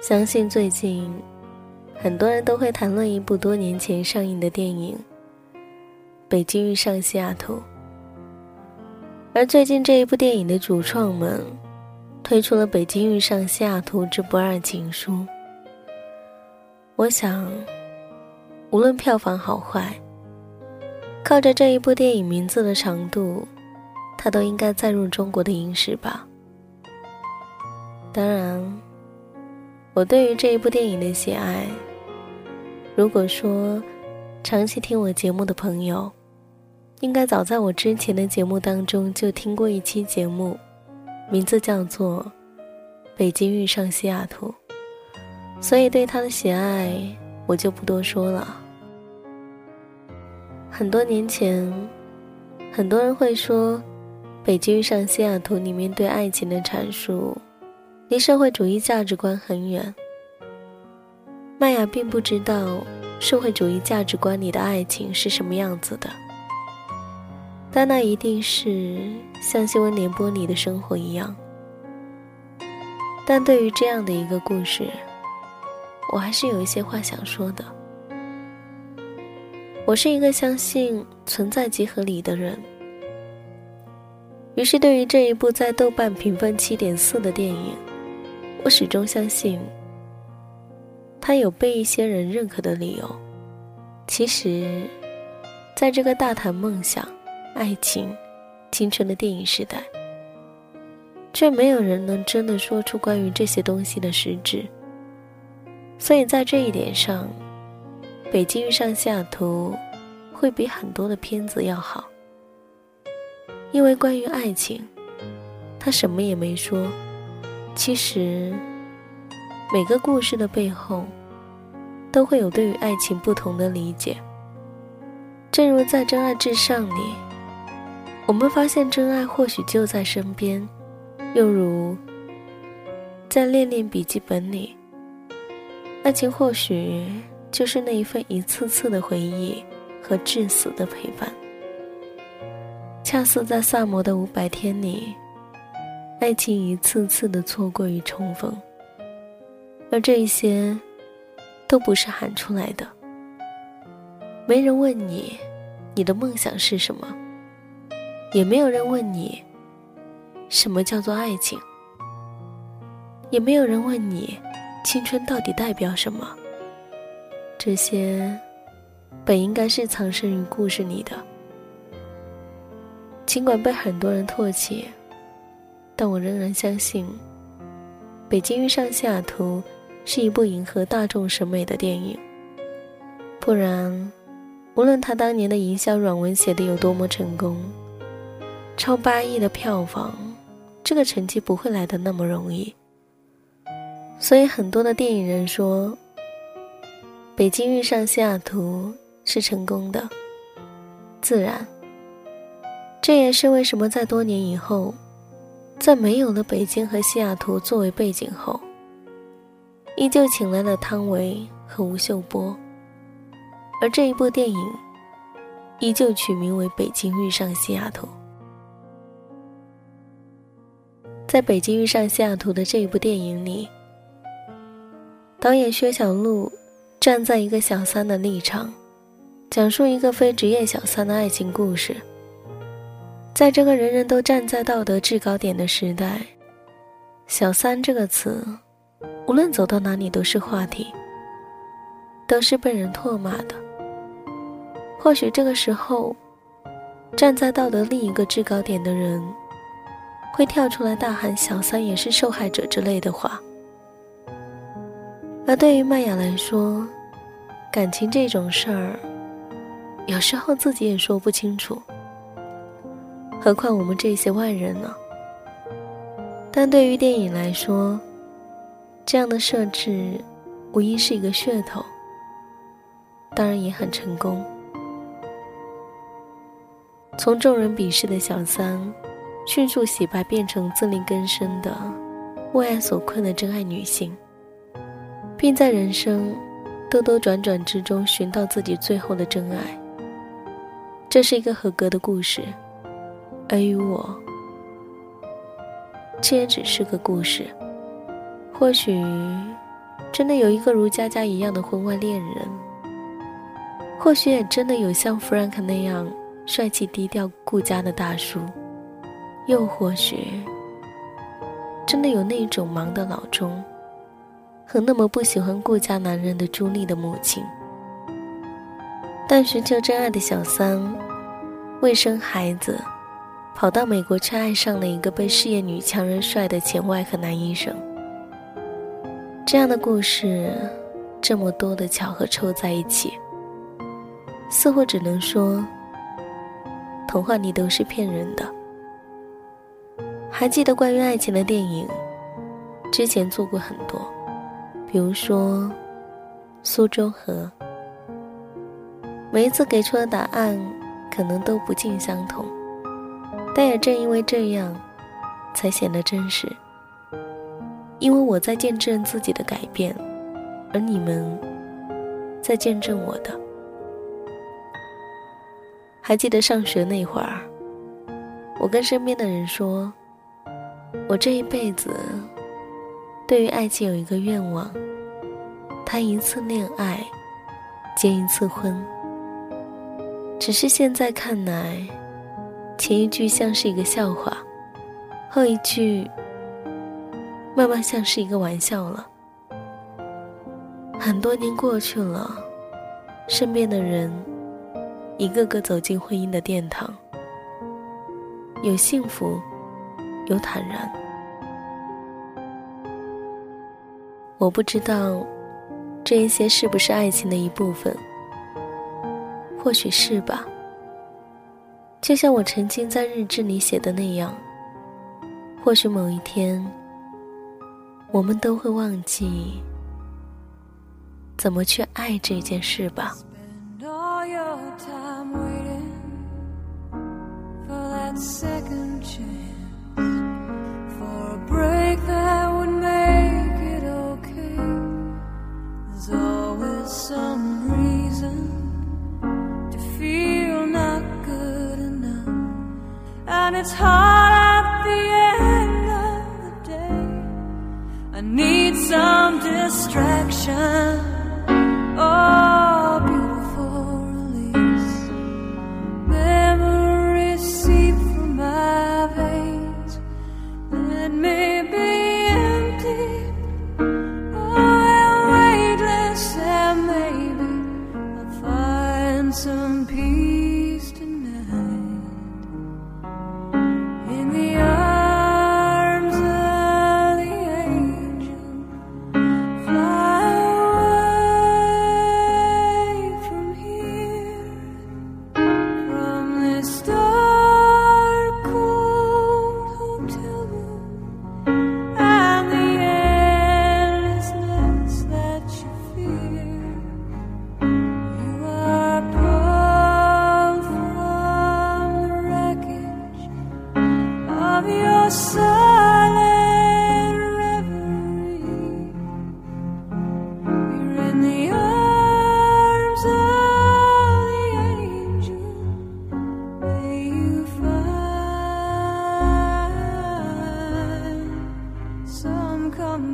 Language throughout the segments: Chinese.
相信最近很多人都会谈论一部多年前上映的电影《北京遇上西雅图》，而最近这一部电影的主创们推出了《北京遇上西雅图》这不二情书。我想，无论票房好坏，靠着这一部电影名字的长度，它都应该载入中国的影史吧。当然。我对于这一部电影的喜爱，如果说长期听我节目的朋友，应该早在我之前的节目当中就听过一期节目，名字叫做《北京遇上西雅图》，所以对他的喜爱我就不多说了。很多年前，很多人会说，《北京遇上西雅图》里面对爱情的阐述。离社会主义价值观很远。麦雅并不知道社会主义价值观里的爱情是什么样子的，但那一定是像新闻联播里的生活一样。但对于这样的一个故事，我还是有一些话想说的。我是一个相信存在即合理的人，于是对于这一部在豆瓣评分七点四的电影。我始终相信，他有被一些人认可的理由。其实，在这个大谈梦想、爱情、青春的电影时代，却没有人能真的说出关于这些东西的实质。所以在这一点上，《北京遇上西雅图》会比很多的片子要好，因为关于爱情，他什么也没说。其实，每个故事的背后，都会有对于爱情不同的理解。正如在《真爱至上》里，我们发现真爱或许就在身边；又如在《恋恋笔记本》里，爱情或许就是那一份一次次的回忆和至死的陪伴。恰似在《萨摩的五百天》里。爱情一次次的错过与重逢，而这些，都不是喊出来的。没人问你，你的梦想是什么，也没有人问你，什么叫做爱情，也没有人问你，青春到底代表什么。这些，本应该是藏身于故事里的，尽管被很多人唾弃。但我仍然相信，《北京遇上西雅图》是一部迎合大众审美的电影。不然，无论他当年的营销软文写的有多么成功，超八亿的票房，这个成绩不会来的那么容易。所以，很多的电影人说，《北京遇上西雅图》是成功的。自然，这也是为什么在多年以后。在没有了北京和西雅图作为背景后，依旧请来了汤唯和吴秀波，而这一部电影依旧取名为《北京遇上西雅图》。在北京遇上西雅图的这一部电影里，导演薛晓路站在一个小三的立场，讲述一个非职业小三的爱情故事。在这个人人都站在道德制高点的时代，“小三”这个词，无论走到哪里都是话题，都是被人唾骂的。或许这个时候，站在道德另一个制高点的人，会跳出来大喊“小三也是受害者”之类的话。而对于麦雅来说，感情这种事儿，有时候自己也说不清楚。何况我们这些外人呢？但对于电影来说，这样的设置无疑是一个噱头，当然也很成功。从众人鄙视的小三，迅速洗白变成自力更生的、为爱所困的真爱女性，并在人生兜兜转转之中寻到自己最后的真爱，这是一个合格的故事。而于我，这也只是个故事。或许真的有一个如佳佳一样的婚外恋人，或许也真的有像 Frank 那样帅气低调顾家的大叔，又或许真的有那种忙的老钟，和那么不喜欢顾家男人的朱莉的母亲。但寻求真爱的小三，未生孩子，跑到美国却爱上了一个被事业女强人帅的前外科男医生。这样的故事，这么多的巧合凑在一起，似乎只能说，童话里都是骗人的。还记得关于爱情的电影，之前做过很多，比如说《苏州河》。每一次给出的答案，可能都不尽相同，但也正因为这样，才显得真实。因为我在见证自己的改变，而你们在见证我的。还记得上学那会儿，我跟身边的人说，我这一辈子对于爱情有一个愿望：谈一次恋爱，结一次婚。只是现在看来，前一句像是一个笑话，后一句慢慢像是一个玩笑了。很多年过去了，身边的人一个个走进婚姻的殿堂，有幸福，有坦然。我不知道这一些是不是爱情的一部分。或许是吧，就像我曾经在日志里写的那样。或许某一天，我们都会忘记怎么去爱这件事吧。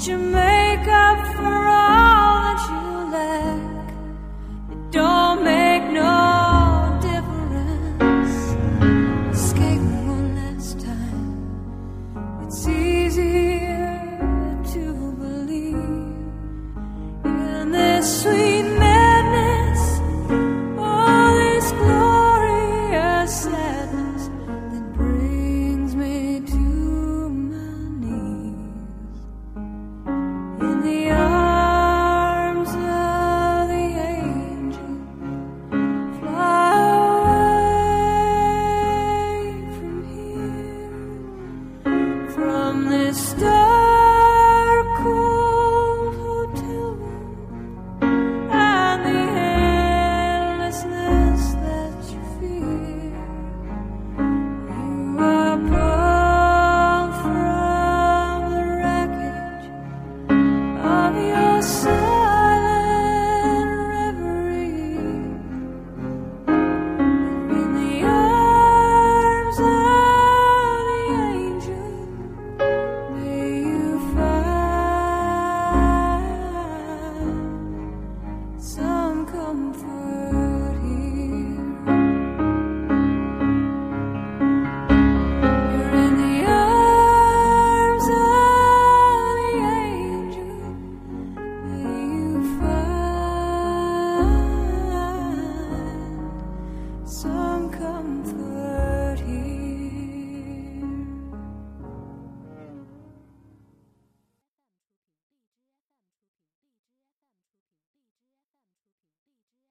Jamaica